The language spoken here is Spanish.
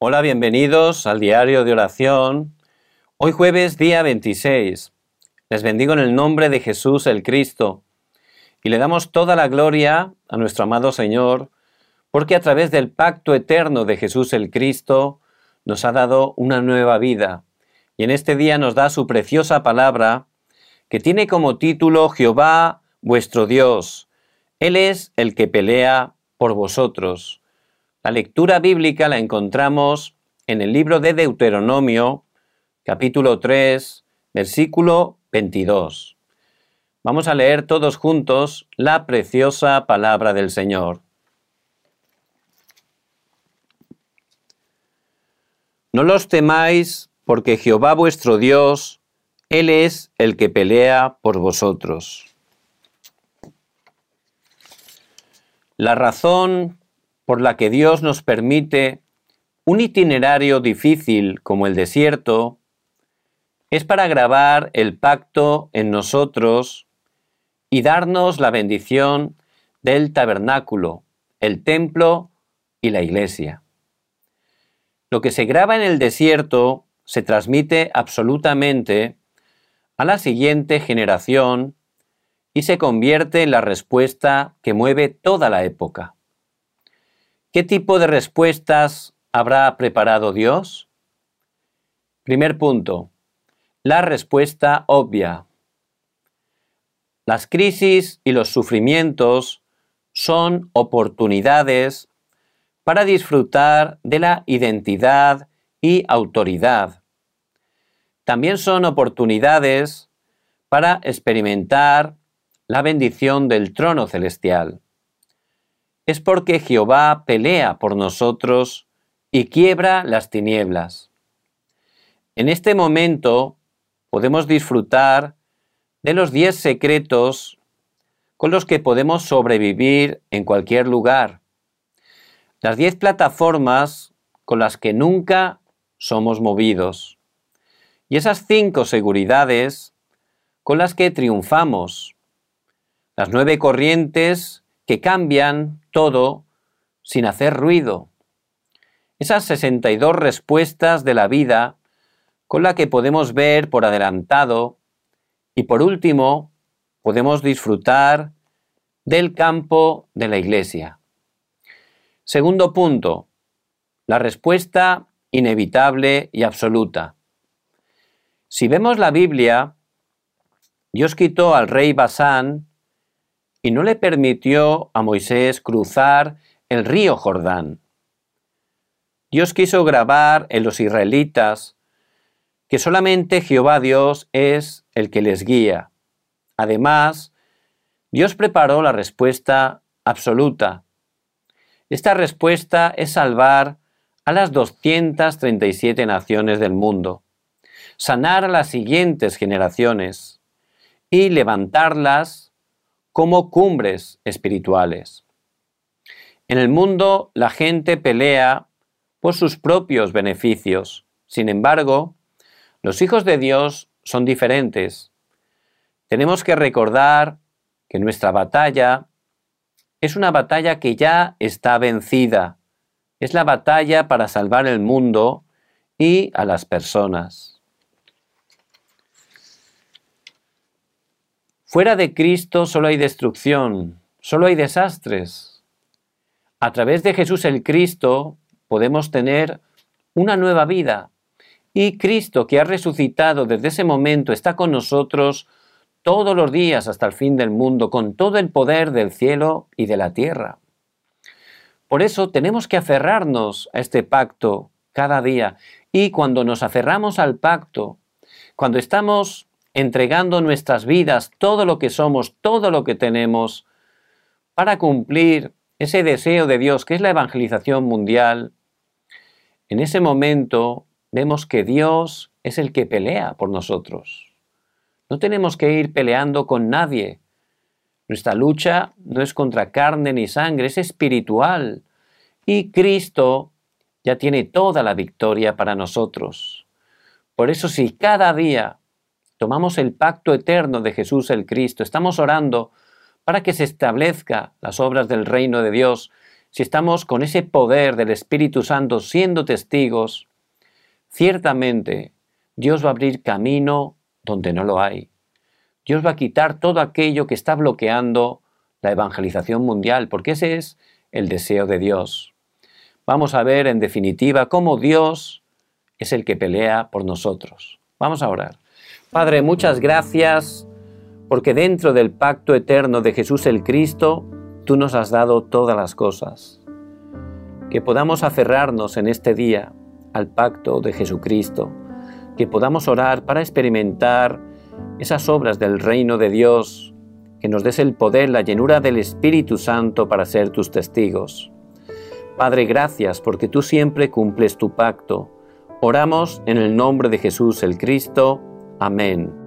Hola, bienvenidos al diario de oración. Hoy jueves día 26. Les bendigo en el nombre de Jesús el Cristo y le damos toda la gloria a nuestro amado Señor porque a través del pacto eterno de Jesús el Cristo nos ha dado una nueva vida y en este día nos da su preciosa palabra que tiene como título Jehová vuestro Dios. Él es el que pelea por vosotros. La lectura bíblica la encontramos en el libro de Deuteronomio, capítulo 3, versículo 22. Vamos a leer todos juntos la preciosa palabra del Señor. No los temáis, porque Jehová vuestro Dios, Él es el que pelea por vosotros. La razón por la que Dios nos permite un itinerario difícil como el desierto es para grabar el pacto en nosotros y darnos la bendición del tabernáculo, el templo y la iglesia. Lo que se graba en el desierto se transmite absolutamente a la siguiente generación y se convierte en la respuesta que mueve toda la época. ¿Qué tipo de respuestas habrá preparado Dios? Primer punto, la respuesta obvia. Las crisis y los sufrimientos son oportunidades para disfrutar de la identidad y autoridad. También son oportunidades para experimentar la bendición del trono celestial. Es porque Jehová pelea por nosotros y quiebra las tinieblas. En este momento podemos disfrutar de los diez secretos con los que podemos sobrevivir en cualquier lugar. Las diez plataformas con las que nunca somos movidos. Y esas cinco seguridades con las que triunfamos las nueve corrientes que cambian todo sin hacer ruido. Esas 62 respuestas de la vida con la que podemos ver por adelantado y por último podemos disfrutar del campo de la iglesia. Segundo punto, la respuesta inevitable y absoluta. Si vemos la Biblia, Dios quitó al rey Basán y no le permitió a Moisés cruzar el río Jordán. Dios quiso grabar en los israelitas que solamente Jehová Dios es el que les guía. Además, Dios preparó la respuesta absoluta. Esta respuesta es salvar a las 237 naciones del mundo, sanar a las siguientes generaciones y levantarlas como cumbres espirituales. En el mundo la gente pelea por sus propios beneficios. Sin embargo, los hijos de Dios son diferentes. Tenemos que recordar que nuestra batalla es una batalla que ya está vencida. Es la batalla para salvar el mundo y a las personas. Fuera de Cristo solo hay destrucción, solo hay desastres. A través de Jesús el Cristo podemos tener una nueva vida. Y Cristo que ha resucitado desde ese momento está con nosotros todos los días hasta el fin del mundo, con todo el poder del cielo y de la tierra. Por eso tenemos que aferrarnos a este pacto cada día. Y cuando nos aferramos al pacto, cuando estamos entregando nuestras vidas, todo lo que somos, todo lo que tenemos, para cumplir ese deseo de Dios que es la evangelización mundial, en ese momento vemos que Dios es el que pelea por nosotros. No tenemos que ir peleando con nadie. Nuestra lucha no es contra carne ni sangre, es espiritual. Y Cristo ya tiene toda la victoria para nosotros. Por eso si cada día tomamos el pacto eterno de Jesús el Cristo, estamos orando para que se establezca las obras del reino de Dios. si estamos con ese poder del Espíritu Santo siendo testigos, ciertamente Dios va a abrir camino donde no lo hay. Dios va a quitar todo aquello que está bloqueando la evangelización mundial, porque ese es el deseo de Dios. Vamos a ver en definitiva cómo Dios es el que pelea por nosotros. Vamos a orar. Padre, muchas gracias porque dentro del pacto eterno de Jesús el Cristo, tú nos has dado todas las cosas. Que podamos aferrarnos en este día al pacto de Jesucristo, que podamos orar para experimentar esas obras del reino de Dios, que nos des el poder, la llenura del Espíritu Santo para ser tus testigos. Padre, gracias porque tú siempre cumples tu pacto. Oramos en el nombre de Jesús el Cristo. Amen.